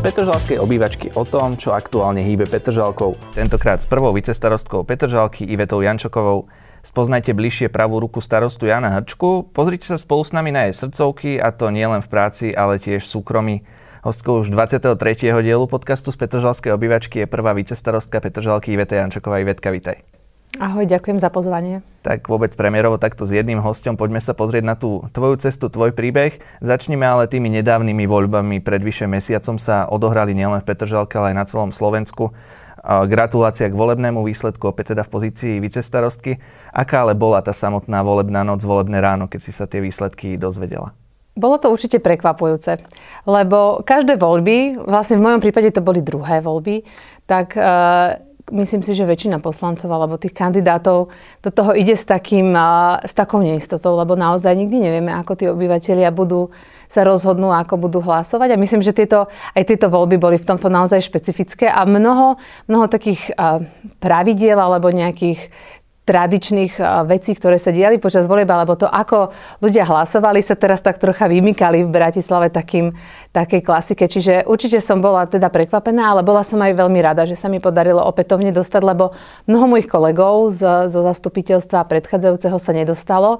Petržalskej obývačky o tom, čo aktuálne hýbe Petržalkou. Tentokrát s prvou vicestarostkou Petržalky Ivetou Jančokovou. Spoznajte bližšie pravú ruku starostu Jana Hrčku, pozrite sa spolu s nami na jej srdcovky a to nielen v práci, ale tiež v súkromí. Hostkou už 23. dielu podcastu z Petržalskej obývačky je prvá vicestarostka Petržalky Iveta Jančoková. Ivetka, vitaj. Ahoj, ďakujem za pozvanie. Tak vôbec premiérovo takto s jedným hostom poďme sa pozrieť na tú tvoju cestu, tvoj príbeh. Začneme ale tými nedávnymi voľbami. Pred vyše mesiacom sa odohrali nielen v Petržalke, ale aj na celom Slovensku. Gratulácia k volebnému výsledku, opäť teda v pozícii vicestarostky. Aká ale bola tá samotná volebná noc, volebné ráno, keď si sa tie výsledky dozvedela? Bolo to určite prekvapujúce, lebo každé voľby, vlastne v mojom prípade to boli druhé voľby, tak uh, myslím si, že väčšina poslancov alebo tých kandidátov do toho ide s, takým, s takou neistotou, lebo naozaj nikdy nevieme, ako tí obyvateľia budú sa rozhodnú, ako budú hlasovať. A myslím, že tieto, aj tieto voľby boli v tomto naozaj špecifické a mnoho, mnoho takých pravidiel alebo nejakých tradičných vecí, ktoré sa diali počas volieb, alebo to, ako ľudia hlasovali, sa teraz tak trocha vymykali v Bratislave takým, takej klasike. Čiže určite som bola teda prekvapená, ale bola som aj veľmi rada, že sa mi podarilo opätovne dostať, lebo mnoho mojich kolegov z, zo zastupiteľstva predchádzajúceho sa nedostalo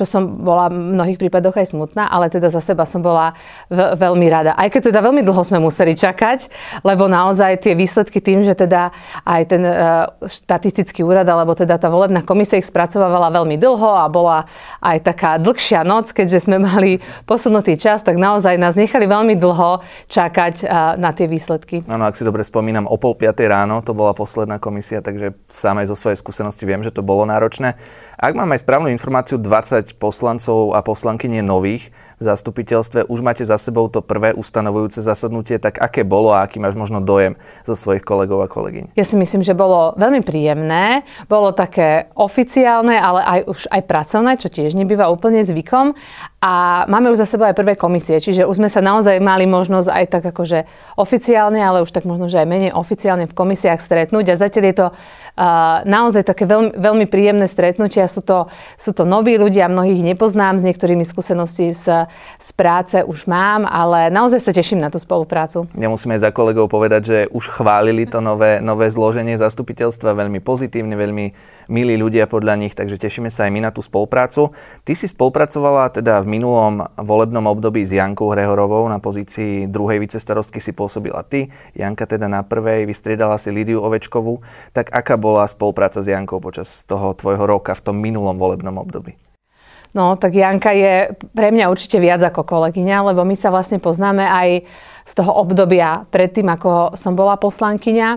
čo som bola v mnohých prípadoch aj smutná, ale teda za seba som bola veľmi rada. Aj keď teda veľmi dlho sme museli čakať, lebo naozaj tie výsledky tým, že teda aj ten uh, štatistický úrad, alebo teda tá volebná komisia ich spracovávala veľmi dlho a bola aj taká dlhšia noc, keďže sme mali posunutý čas, tak naozaj nás nechali veľmi dlho čakať uh, na tie výsledky. Áno, ak si dobre spomínam, o pol piatej ráno to bola posledná komisia, takže sám aj zo svojej skúsenosti viem, že to bolo náročné. Ak mám aj správnu informáciu, 20 poslancov a poslankyne nových v zastupiteľstve, už máte za sebou to prvé ustanovujúce zasadnutie, tak aké bolo a aký máš možno dojem zo svojich kolegov a kolegyň? Ja si myslím, že bolo veľmi príjemné, bolo také oficiálne, ale aj už aj pracovné, čo tiež nebýva úplne zvykom. A máme už za sebou aj prvé komisie, čiže už sme sa naozaj mali možnosť aj tak akože oficiálne, ale už tak možno, že aj menej oficiálne v komisiách stretnúť. A zatiaľ je to naozaj také veľmi, veľmi príjemné stretnutia. Sú to, sú to noví ľudia, mnohých nepoznám, s niektorými skúsenosti z, z práce už mám, ale naozaj sa teším na tú spoluprácu. Nemusíme aj za kolegov povedať, že už chválili to nové, nové zloženie zastupiteľstva veľmi pozitívne, veľmi milí ľudia podľa nich, takže tešíme sa aj my na tú spoluprácu. Ty si spolupracovala teda v minulom volebnom období s Jankou Hrehorovou na pozícii druhej vicestarostky si pôsobila ty, Janka teda na prvej, vystriedala si Lidiu Ovečkovú. Tak aká bola spolupráca s Jankou počas toho tvojho roka v tom minulom volebnom období? No, tak Janka je pre mňa určite viac ako kolegyňa, lebo my sa vlastne poznáme aj z toho obdobia predtým, ako som bola poslankyňa.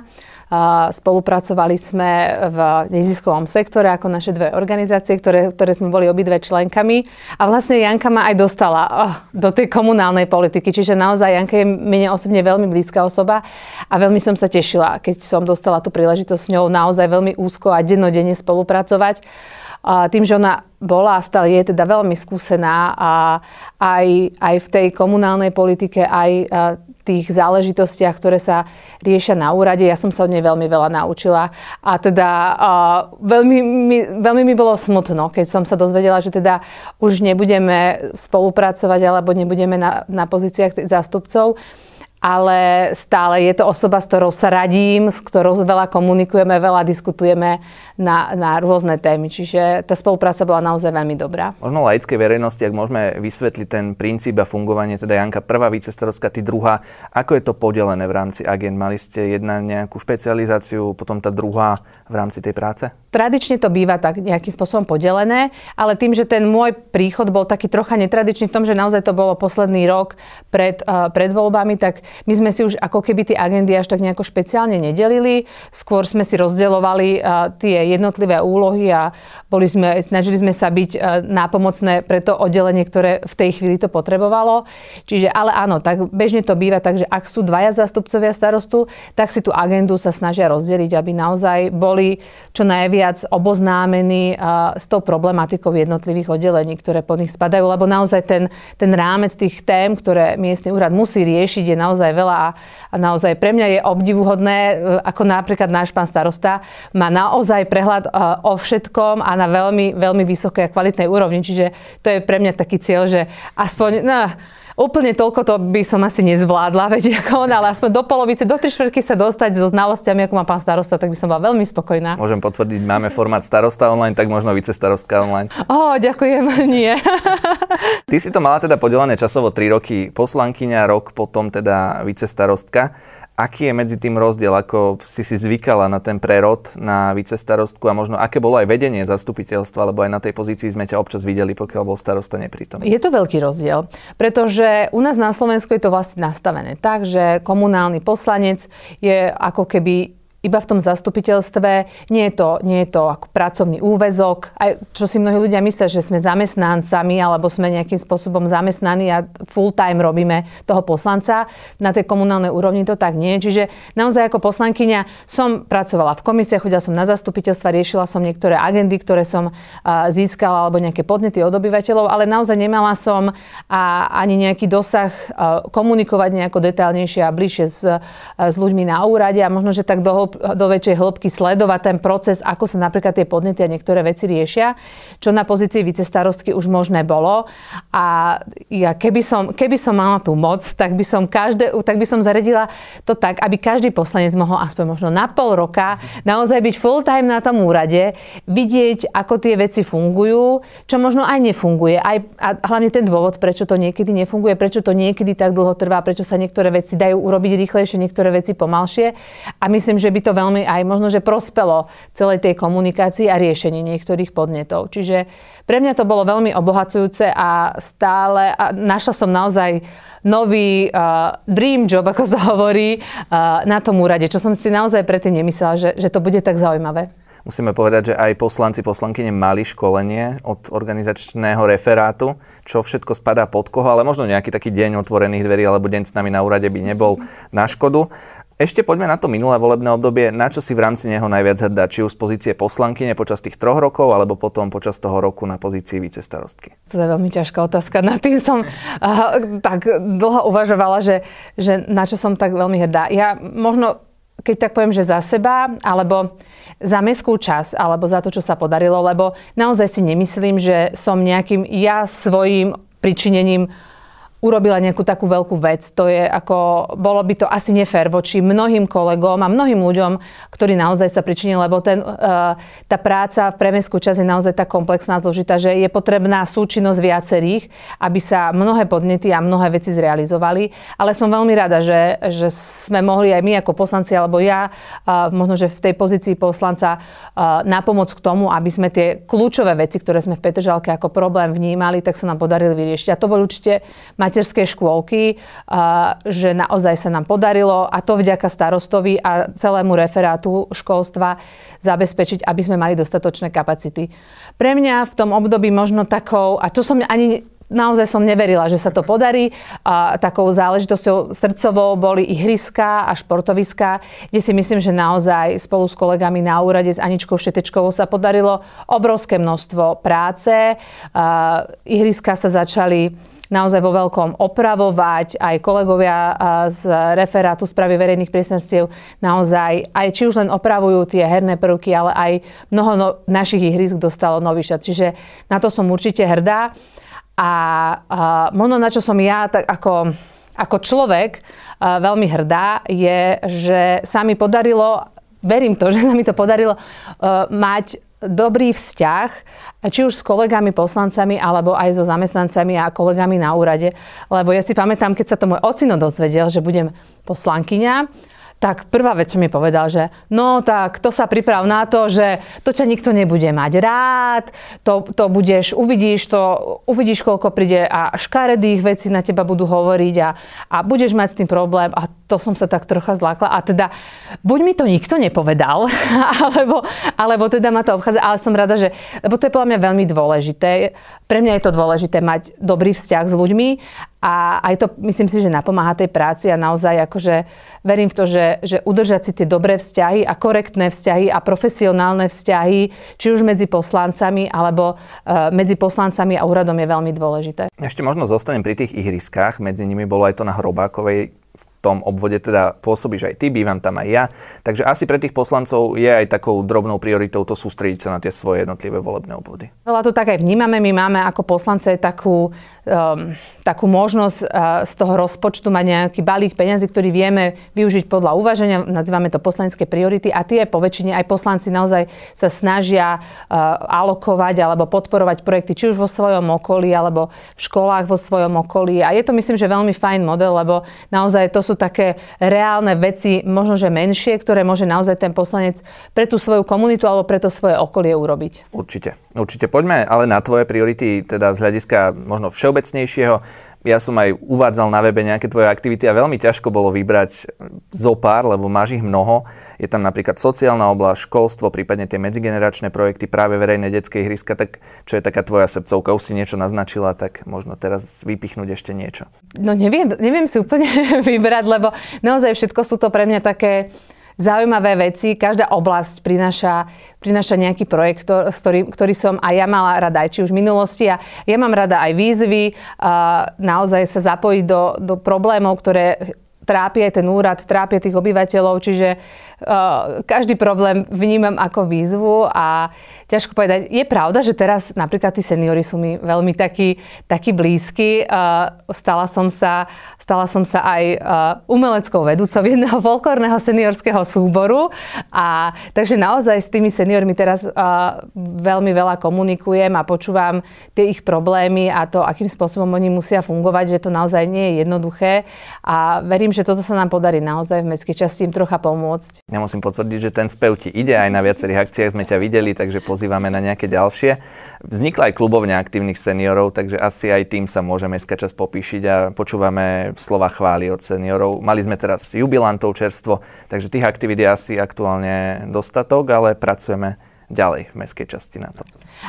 Spolupracovali sme v neziskovom sektore ako naše dve organizácie, ktoré, ktoré sme boli obidve členkami. A vlastne Janka ma aj dostala oh, do tej komunálnej politiky. Čiže naozaj Janka je mne osobne veľmi blízka osoba a veľmi som sa tešila, keď som dostala tú príležitosť s ňou naozaj veľmi úzko a dennodenne spolupracovať. Tým, že ona bola a stále je teda veľmi skúsená a aj, aj v tej komunálnej politike, aj tých záležitostiach, ktoré sa riešia na úrade. Ja som sa od nej veľmi veľa naučila a teda uh, veľmi, mi, veľmi mi bolo smutno, keď som sa dozvedela, že teda už nebudeme spolupracovať alebo nebudeme na, na pozíciách zástupcov ale stále je to osoba, s ktorou sa radím, s ktorou veľa komunikujeme, veľa diskutujeme na, na rôzne témy. Čiže tá spolupráca bola naozaj veľmi dobrá. Možno laickej verejnosti, ak môžeme vysvetliť ten princíp a fungovanie, teda Janka prvá vicestarovská, ty druhá, ako je to podelené v rámci agent? Mali ste jedna nejakú špecializáciu, potom tá druhá v rámci tej práce? Tradične to býva tak nejakým spôsobom podelené, ale tým, že ten môj príchod bol taký trocha netradičný v tom, že naozaj to bolo posledný rok pred, uh, pred voľbami, tak my sme si už ako keby tie agendy až tak nejako špeciálne nedelili. Skôr sme si rozdeľovali uh, tie jednotlivé úlohy a boli sme, snažili sme sa byť uh, nápomocné pre to oddelenie, ktoré v tej chvíli to potrebovalo. Čiže, ale áno, tak bežne to býva tak, že ak sú dvaja zástupcovia starostu, tak si tú agendu sa snažia rozdeliť, aby naozaj boli čo najviac viac oboznámení s tou problematikou jednotlivých oddelení, ktoré po nich spadajú, lebo naozaj ten, ten rámec tých tém, ktoré miestny úrad musí riešiť, je naozaj veľa a, a naozaj pre mňa je obdivuhodné, e, ako napríklad náš pán starosta má naozaj prehľad e, o všetkom a na veľmi, veľmi vysokej a kvalitnej úrovni. Čiže to je pre mňa taký cieľ, že aspoň... No, Úplne toľko to by som asi nezvládla, veď ako on, ale aspoň do polovice, do tri štvrtky sa dostať so znalosťami, ako má pán starosta, tak by som bola veľmi spokojná. Môžem potvrdiť, máme formát starosta online, tak možno vice starostka online. Ó, ďakujem, nie. Ty si to mala teda podelené časovo 3 roky poslankyňa, rok potom teda vice starostka. Aký je medzi tým rozdiel, ako si si zvykala na ten prerod na vicestarostku a možno aké bolo aj vedenie zastupiteľstva, lebo aj na tej pozícii sme ťa občas videli, pokiaľ bol starosta neprítomný? Je to veľký rozdiel, pretože u nás na Slovensku je to vlastne nastavené tak, že komunálny poslanec je ako keby iba v tom zastupiteľstve. Nie je to, nie je to ako pracovný úvezok. Aj čo si mnohí ľudia myslia, že sme zamestnancami alebo sme nejakým spôsobom zamestnaní a full time robíme toho poslanca. Na tej komunálnej úrovni to tak nie. Čiže naozaj ako poslankyňa som pracovala v komisii, chodila som na zastupiteľstva, riešila som niektoré agendy, ktoré som získala alebo nejaké podnety od obyvateľov, ale naozaj nemala som ani nejaký dosah komunikovať nejako detálnejšie a bližšie s, s ľuďmi na úrade a možno, že tak do väčšej hĺbky sledovať ten proces, ako sa napríklad tie podnety a niektoré veci riešia, čo na pozícii vicestarostky už možné bolo. A ja keby som, keby som mala tú moc, tak by som, každé, tak by som zaredila to tak, aby každý poslanec mohol aspoň možno na pol roka naozaj byť full time na tom úrade, vidieť, ako tie veci fungujú, čo možno aj nefunguje. Aj, a hlavne ten dôvod, prečo to niekedy nefunguje, prečo to niekedy tak dlho trvá, prečo sa niektoré veci dajú urobiť rýchlejšie, niektoré veci pomalšie. A myslím, že by to veľmi aj možno, že prospelo celej tej komunikácii a riešení niektorých podnetov. Čiže pre mňa to bolo veľmi obohacujúce a stále a našla som naozaj nový uh, dream job, ako sa hovorí, uh, na tom úrade, čo som si naozaj predtým nemyslela, že, že to bude tak zaujímavé. Musíme povedať, že aj poslanci, poslankyne mali školenie od organizačného referátu, čo všetko spadá pod koho, ale možno nejaký taký deň otvorených dverí alebo deň s nami na úrade by nebol na škodu. Ešte poďme na to minulé volebné obdobie. Na čo si v rámci neho najviac hrdá? Či už z pozície poslankyne počas tých troch rokov, alebo potom počas toho roku na pozícii vicestarostky? To je veľmi ťažká otázka. Na tým som uh, tak dlho uvažovala, že, že na čo som tak veľmi hrdá. Ja možno, keď tak poviem, že za seba, alebo za mestskú čas, alebo za to, čo sa podarilo, lebo naozaj si nemyslím, že som nejakým ja svojim pričinením urobila nejakú takú veľkú vec. To je ako, bolo by to asi nefér voči mnohým kolegom a mnohým ľuďom, ktorí naozaj sa pričinili, lebo ten, uh, tá práca v premestskú čas je naozaj tak komplexná, zložitá, že je potrebná súčinnosť viacerých, aby sa mnohé podnety a mnohé veci zrealizovali. Ale som veľmi rada, že, že sme mohli aj my ako poslanci, alebo ja, uh, možno, že v tej pozícii poslanca uh, na pomoc k tomu, aby sme tie kľúčové veci, ktoré sme v Petržalke ako problém vnímali, tak sa nám podarili vyriešiť. A to bol určite materskej škôlky, že naozaj sa nám podarilo a to vďaka starostovi a celému referátu školstva zabezpečiť, aby sme mali dostatočné kapacity. Pre mňa v tom období možno takou, a to som ani naozaj som neverila, že sa to podarí. A takou záležitosťou srdcovou boli ihriska a športoviska, kde si myslím, že naozaj spolu s kolegami na úrade s Aničkou Šetečkovou sa podarilo obrovské množstvo práce. A ihriska sa začali naozaj vo veľkom opravovať. Aj kolegovia z referátu správy verejných priestenstiev naozaj aj či už len opravujú tie herné prvky, ale aj mnoho no, našich ihrisk dostalo nový šat. Čiže na to som určite hrdá. A, a možno na čo som ja tak ako, ako človek a, veľmi hrdá, je, že sa mi podarilo, verím to, že sa mi to podarilo a, mať dobrý vzťah, či už s kolegami poslancami, alebo aj so zamestnancami a kolegami na úrade. Lebo ja si pamätám, keď sa to môj ocino dozvedel, že budem poslankyňa, tak prvá vec, čo mi povedal, že no tak to sa priprav na to, že to ťa nikto nebude mať rád, to, to budeš, uvidíš to, uvidíš, koľko príde a škaredých vecí na teba budú hovoriť a, a budeš mať s tým problém a to som sa tak trocha zlákla. A teda, buď mi to nikto nepovedal, alebo, alebo teda ma to obchádza, ale som rada, že, lebo to je podľa mňa veľmi dôležité. Pre mňa je to dôležité mať dobrý vzťah s ľuďmi a aj to myslím si, že napomáha tej práci a naozaj akože verím v to, že, že udržať si tie dobré vzťahy a korektné vzťahy a profesionálne vzťahy, či už medzi poslancami alebo uh, medzi poslancami a úradom je veľmi dôležité. Ešte možno zostanem pri tých ihriskách, medzi nimi bolo aj to na Hrobákovej tom obvode teda pôsobíš aj ty, bývam tam aj ja. Takže asi pre tých poslancov je aj takou drobnou prioritou to sústrediť sa na tie svoje jednotlivé volebné obvody. Veľa to tak aj vnímame. My máme ako poslance takú, um, takú možnosť uh, z toho rozpočtu mať nejaký balík peňazí, ktorý vieme využiť podľa uvaženia. Nazývame to poslanecké priority a tie po väčšine aj poslanci naozaj sa snažia uh, alokovať alebo podporovať projekty či už vo svojom okolí alebo v školách vo svojom okolí. A je to myslím, že veľmi fajn model, lebo naozaj to sú také reálne veci, možno že menšie, ktoré môže naozaj ten poslanec pre tú svoju komunitu alebo pre to svoje okolie urobiť. Určite. Určite. Poďme ale na tvoje priority, teda z hľadiska možno všeobecnejšieho. Ja som aj uvádzal na webe nejaké tvoje aktivity a veľmi ťažko bolo vybrať zo pár, lebo máš ich mnoho. Je tam napríklad sociálna oblasť, školstvo, prípadne tie medzigeneračné projekty, práve verejné detské ihriska. Tak čo je taká tvoja srdcovka? Už si niečo naznačila, tak možno teraz vypichnúť ešte niečo. No neviem, neviem si úplne vybrať, lebo naozaj všetko sú to pre mňa také zaujímavé veci. Každá oblasť prináša, prináša nejaký projekt, ktorý, ktorý som aj ja mala rada, aj či už v minulosti. A ja mám rada aj výzvy, a naozaj sa zapojiť do, do problémov, ktoré trápia ten úrad, trápia tých obyvateľov, čiže uh, každý problém vnímam ako výzvu a ťažko povedať. Je pravda, že teraz napríklad tí seniory sú mi veľmi takí, takí blízky. Uh, stala som sa Stala som sa aj uh, umeleckou vedúcou jedného folklórneho seniorského súboru. A, takže naozaj s tými seniormi teraz uh, veľmi veľa komunikujem a počúvam tie ich problémy a to, akým spôsobom oni musia fungovať, že to naozaj nie je jednoduché. A verím, že toto sa nám podarí naozaj v mestskej časti im trocha pomôcť. Ja musím potvrdiť, že ten spev ti ide aj na viacerých akciách sme ťa videli, takže pozývame na nejaké ďalšie. Vznikla aj klubovňa aktívnych seniorov, takže asi aj tým sa môže mestská čas popíšiť a počúvame slova chvály od seniorov. Mali sme teraz jubilantov čerstvo, takže tých aktivít je asi aktuálne dostatok, ale pracujeme ďalej v mestskej časti na to.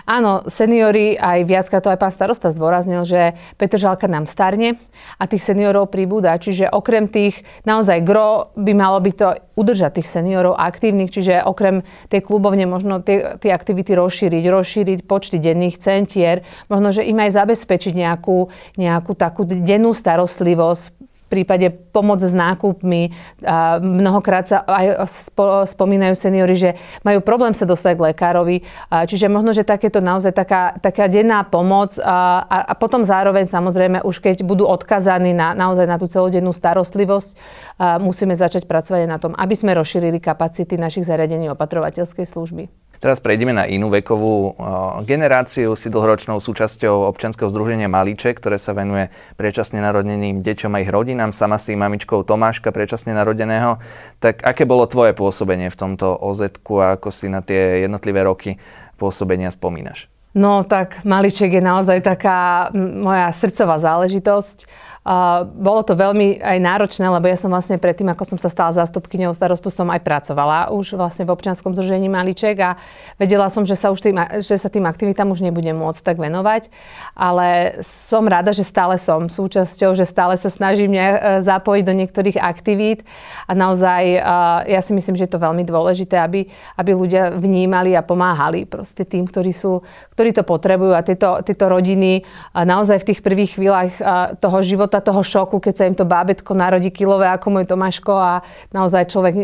Áno, seniori, aj viackrát to aj pán starosta zdôraznil, že Petržalka nám starne a tých seniorov pribúda. Čiže okrem tých, naozaj gro by malo byť to udržať tých seniorov aktívnych, čiže okrem tej klubovne možno tie, tie aktivity rozšíriť, rozšíriť počty denných centier, možno, že im aj zabezpečiť nejakú, nejakú takú dennú starostlivosť, prípade pomoc s nákupmi. A mnohokrát sa aj spomínajú seniory, že majú problém sa dostať k lekárovi. A čiže možno, že takéto naozaj taká, taká denná pomoc a, a, potom zároveň samozrejme už keď budú odkazaní na, naozaj na tú celodennú starostlivosť, a musíme začať pracovať na tom, aby sme rozšírili kapacity našich zariadení opatrovateľskej služby. Teraz prejdeme na inú vekovú generáciu. Si dlhoročnou súčasťou občianskeho združenia Malíče, ktoré sa venuje predčasne narodeným deťom a ich rodinám. Sama si mamičkou Tomáška predčasne narodeného. Tak aké bolo tvoje pôsobenie v tomto oz a ako si na tie jednotlivé roky pôsobenia spomínaš? No tak Maliček je naozaj taká moja srdcová záležitosť bolo to veľmi aj náročné, lebo ja som vlastne predtým, ako som sa stala zástupkyňou starostu, som aj pracovala už vlastne v občianskom združení Maliček a vedela som, že sa, už tým, že sa tým aktivitám už nebudem môcť tak venovať. Ale som rada, že stále som súčasťou, že stále sa snažím ne, zapojiť do niektorých aktivít a naozaj ja si myslím, že je to veľmi dôležité, aby, aby ľudia vnímali a pomáhali proste tým, ktorí, sú, ktorí to potrebujú a tieto, tieto rodiny naozaj v tých prvých chvíľach toho života života, toho šoku, keď sa im to bábetko narodí kilové ako môj Tomáško a naozaj človek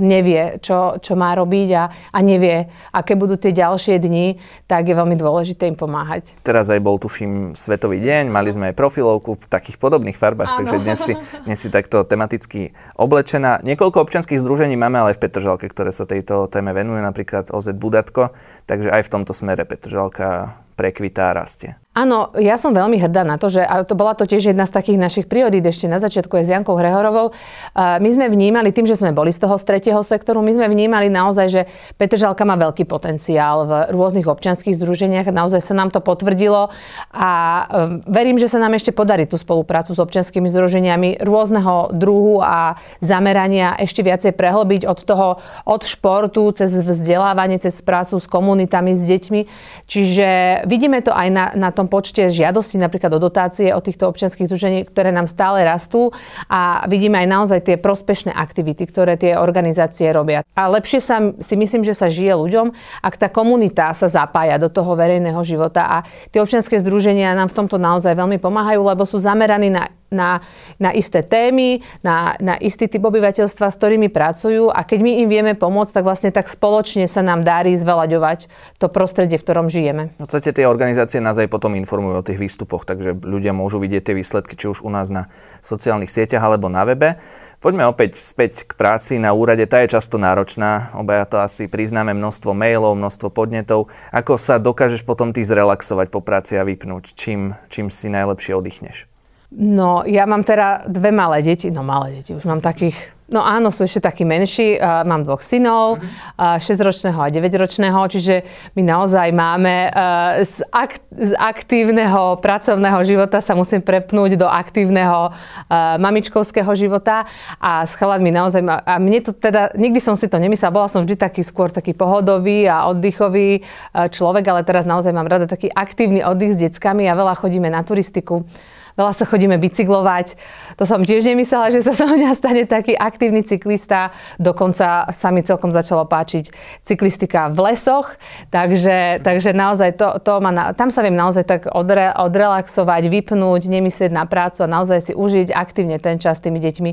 nevie, čo, čo má robiť a, a nevie, aké budú tie ďalšie dni, tak je veľmi dôležité im pomáhať. Teraz aj bol, tuším, Svetový deň, mali sme aj profilovku v takých podobných farbách, Áno. takže dnes si, dnes si takto tematicky oblečená. Niekoľko občanských združení máme ale aj v Petržalke, ktoré sa tejto téme venujú, napríklad OZ Budatko, takže aj v tomto smere Petržalka prekvitá a rastie. Áno, ja som veľmi hrdá na to, že a to bola to tiež jedna z takých našich priorít ešte na začiatku aj s Jankou Hrehorovou. My sme vnímali, tým, že sme boli z toho z tretieho sektoru, my sme vnímali naozaj, že Petržalka má veľký potenciál v rôznych občianských združeniach. Naozaj sa nám to potvrdilo a um, verím, že sa nám ešte podarí tú spoluprácu s občianskými združeniami rôzneho druhu a zamerania ešte viacej prehlbiť od toho, od športu, cez vzdelávanie, cez prácu s komunitami, s deťmi. Čiže vidíme to aj na, na tom počte žiadostí napríklad o dotácie od týchto občianských združení, ktoré nám stále rastú a vidíme aj naozaj tie prospešné aktivity, ktoré tie organizácie robia. A lepšie sa, si myslím, že sa žije ľuďom, ak tá komunita sa zapája do toho verejného života a tie občianske združenia nám v tomto naozaj veľmi pomáhajú, lebo sú zameraní na na, na isté témy, na, na istý typ obyvateľstva, s ktorými pracujú a keď my im vieme pomôcť, tak vlastne tak spoločne sa nám darí zvelaďovať to prostredie, v ktorom žijeme. No, podstate tie organizácie nás aj potom informujú o tých výstupoch, takže ľudia môžu vidieť tie výsledky, či už u nás na sociálnych sieťach alebo na webe. Poďme opäť späť k práci na úrade. Tá je často náročná. Obaja to asi priznáme množstvo mailov, množstvo podnetov. Ako sa dokážeš potom ty zrelaxovať po práci a vypnúť? Čím, čím si najlepšie oddychneš? No, ja mám teda dve malé deti. No, malé deti. Už mám takých No áno, sú ešte takí menší. Uh, mám dvoch synov, uh, 6-ročného a 9-ročného, čiže my naozaj máme uh, z, ak- z aktívneho pracovného života sa musím prepnúť do aktívneho uh, mamičkovského života a s chaladmi naozaj... A mne to teda, nikdy som si to nemyslela, bola som vždy taký skôr taký pohodový a oddychový uh, človek, ale teraz naozaj mám rada taký aktívny oddych s deckami a veľa chodíme na turistiku veľa sa chodíme bicyklovať. To som tiež nemyslela, že sa so mňa stane taký aktívny cyklista. Dokonca sa mi celkom začalo páčiť cyklistika v lesoch. Takže, takže naozaj to, to ma, tam sa viem naozaj tak odre, odrelaxovať, vypnúť, nemyslieť na prácu a naozaj si užiť aktívne ten čas s tými deťmi.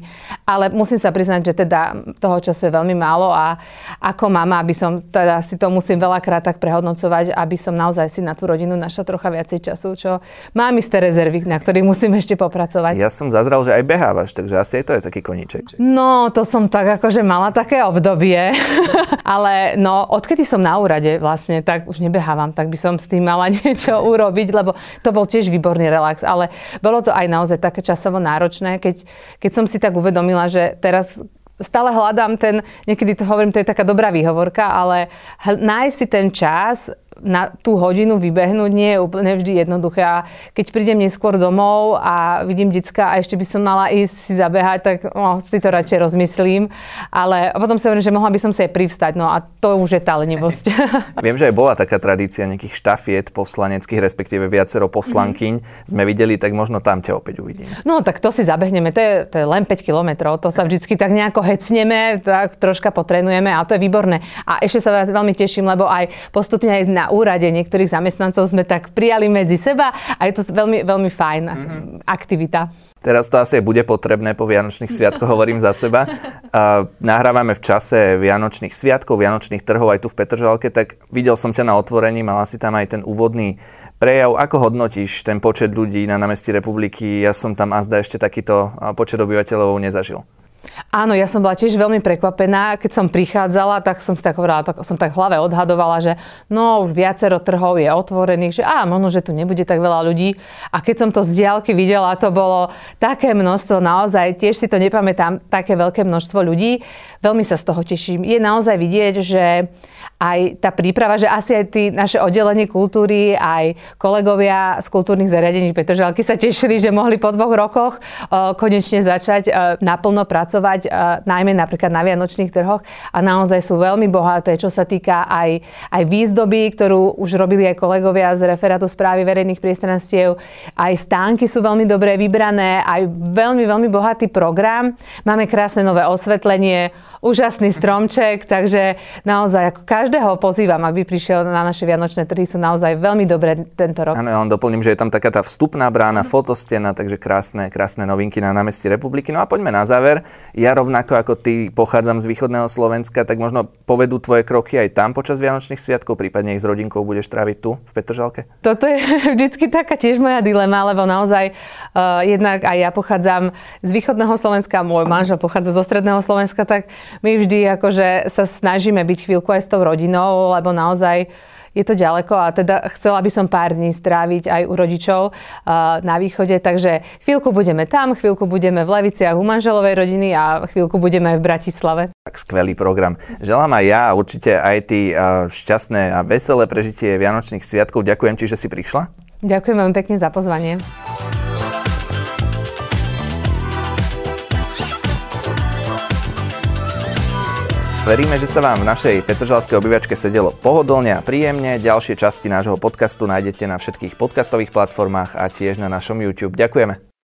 Ale musím sa priznať, že teda toho času je veľmi málo a ako mama, aby som teda si to musím veľakrát tak prehodnocovať, aby som naozaj si na tú rodinu našla trocha viacej času, čo mám isté rezervy, na ktorých musím ešte popracovať. Ja som zazral, že aj behávaš, takže asi aj to je taký koníček. No, to som tak akože mala také obdobie. Ale no, odkedy som na úrade vlastne, tak už nebehávam, tak by som s tým mala niečo urobiť, lebo to bol tiež výborný relax. Ale bolo to aj naozaj také časovo náročné, keď, keď som si tak uvedomila, že teraz stále hľadám ten, niekedy to hovorím, to je taká dobrá výhovorka, ale nájsť si ten čas na tú hodinu vybehnúť nie je úplne vždy jednoduché. A keď prídem neskôr domov a vidím decka a ešte by som mala ísť si zabehať, tak no, si to radšej rozmyslím. Ale potom si hovorím, že mohla by som si aj privstať. No a to už je tá lenivosť. Viem, že aj bola taká tradícia nejakých štafiet poslaneckých, respektíve viacero poslankyň. Mm. Sme videli, tak možno tam ťa opäť uvidím. No tak to si zabehneme. To je, to je len 5 kilometrov. To sa vždycky tak nejako hecneme, tak troška potrenujeme a to je výborné. A ešte sa veľmi teším, lebo aj postupne aj na úrade niektorých zamestnancov sme tak prijali medzi seba a je to veľmi, veľmi fajn mm-hmm. aktivita. Teraz to asi bude potrebné po Vianočných sviatkoch, hovorím za seba. A nahrávame v čase Vianočných sviatkov, Vianočných trhov aj tu v Petržalke, tak videl som ťa na otvorení, mala si tam aj ten úvodný prejav. Ako hodnotíš ten počet ľudí na námestí republiky? Ja som tam azda ešte takýto počet obyvateľov nezažil. Áno, ja som bola tiež veľmi prekvapená. Keď som prichádzala, tak som si tak hovorila, tak som tak v hlave odhadovala, že no už viacero trhov je otvorených, že á, možno, že tu nebude tak veľa ľudí. A keď som to z diálky videla, to bolo také množstvo, naozaj, tiež si to nepamätám, také veľké množstvo ľudí. Veľmi sa z toho teším. Je naozaj vidieť, že aj tá príprava, že asi aj tí naše oddelenie kultúry, aj kolegovia z kultúrnych zariadení Petržalky sa tešili, že mohli po dvoch rokoch konečne začať naplno pracovať, najmä napríklad na Vianočných trhoch a naozaj sú veľmi bohaté, čo sa týka aj, aj výzdoby, ktorú už robili aj kolegovia z referátu správy verejných priestranstiev. Aj stánky sú veľmi dobre vybrané, aj veľmi, veľmi bohatý program. Máme krásne nové osvetlenie, úžasný stromček, takže naozaj ako každého pozývam, aby prišiel na naše vianočné trhy, sú naozaj veľmi dobré tento rok. Áno, ja len doplním, že je tam taká tá vstupná brána, fotostena, takže krásne, krásne novinky na námestí republiky. No a poďme na záver. Ja rovnako ako ty pochádzam z východného Slovenska, tak možno povedú tvoje kroky aj tam počas Vianočných sviatkov, prípadne ich s rodinkou budeš tráviť tu v Petržalke? Toto je vždycky taká tiež moja dilema, lebo naozaj uh, jednak aj ja pochádzam z východného Slovenska, môj manžel pochádza zo stredného Slovenska, tak my vždy akože sa snažíme byť chvíľku aj s tou rodinou, lebo naozaj je to ďaleko a teda chcela by som pár dní stráviť aj u rodičov na východe, takže chvíľku budeme tam, chvíľku budeme v Leviciach u manželovej rodiny a chvíľku budeme aj v Bratislave. Tak skvelý program. Želám aj ja a určite aj ty šťastné a veselé prežitie Vianočných sviatkov. Ďakujem ti, že si prišla. Ďakujem veľmi pekne za pozvanie. Veríme, že sa vám v našej Petržalskej obývačke sedelo pohodlne a príjemne. Ďalšie časti nášho podcastu nájdete na všetkých podcastových platformách a tiež na našom YouTube. Ďakujeme.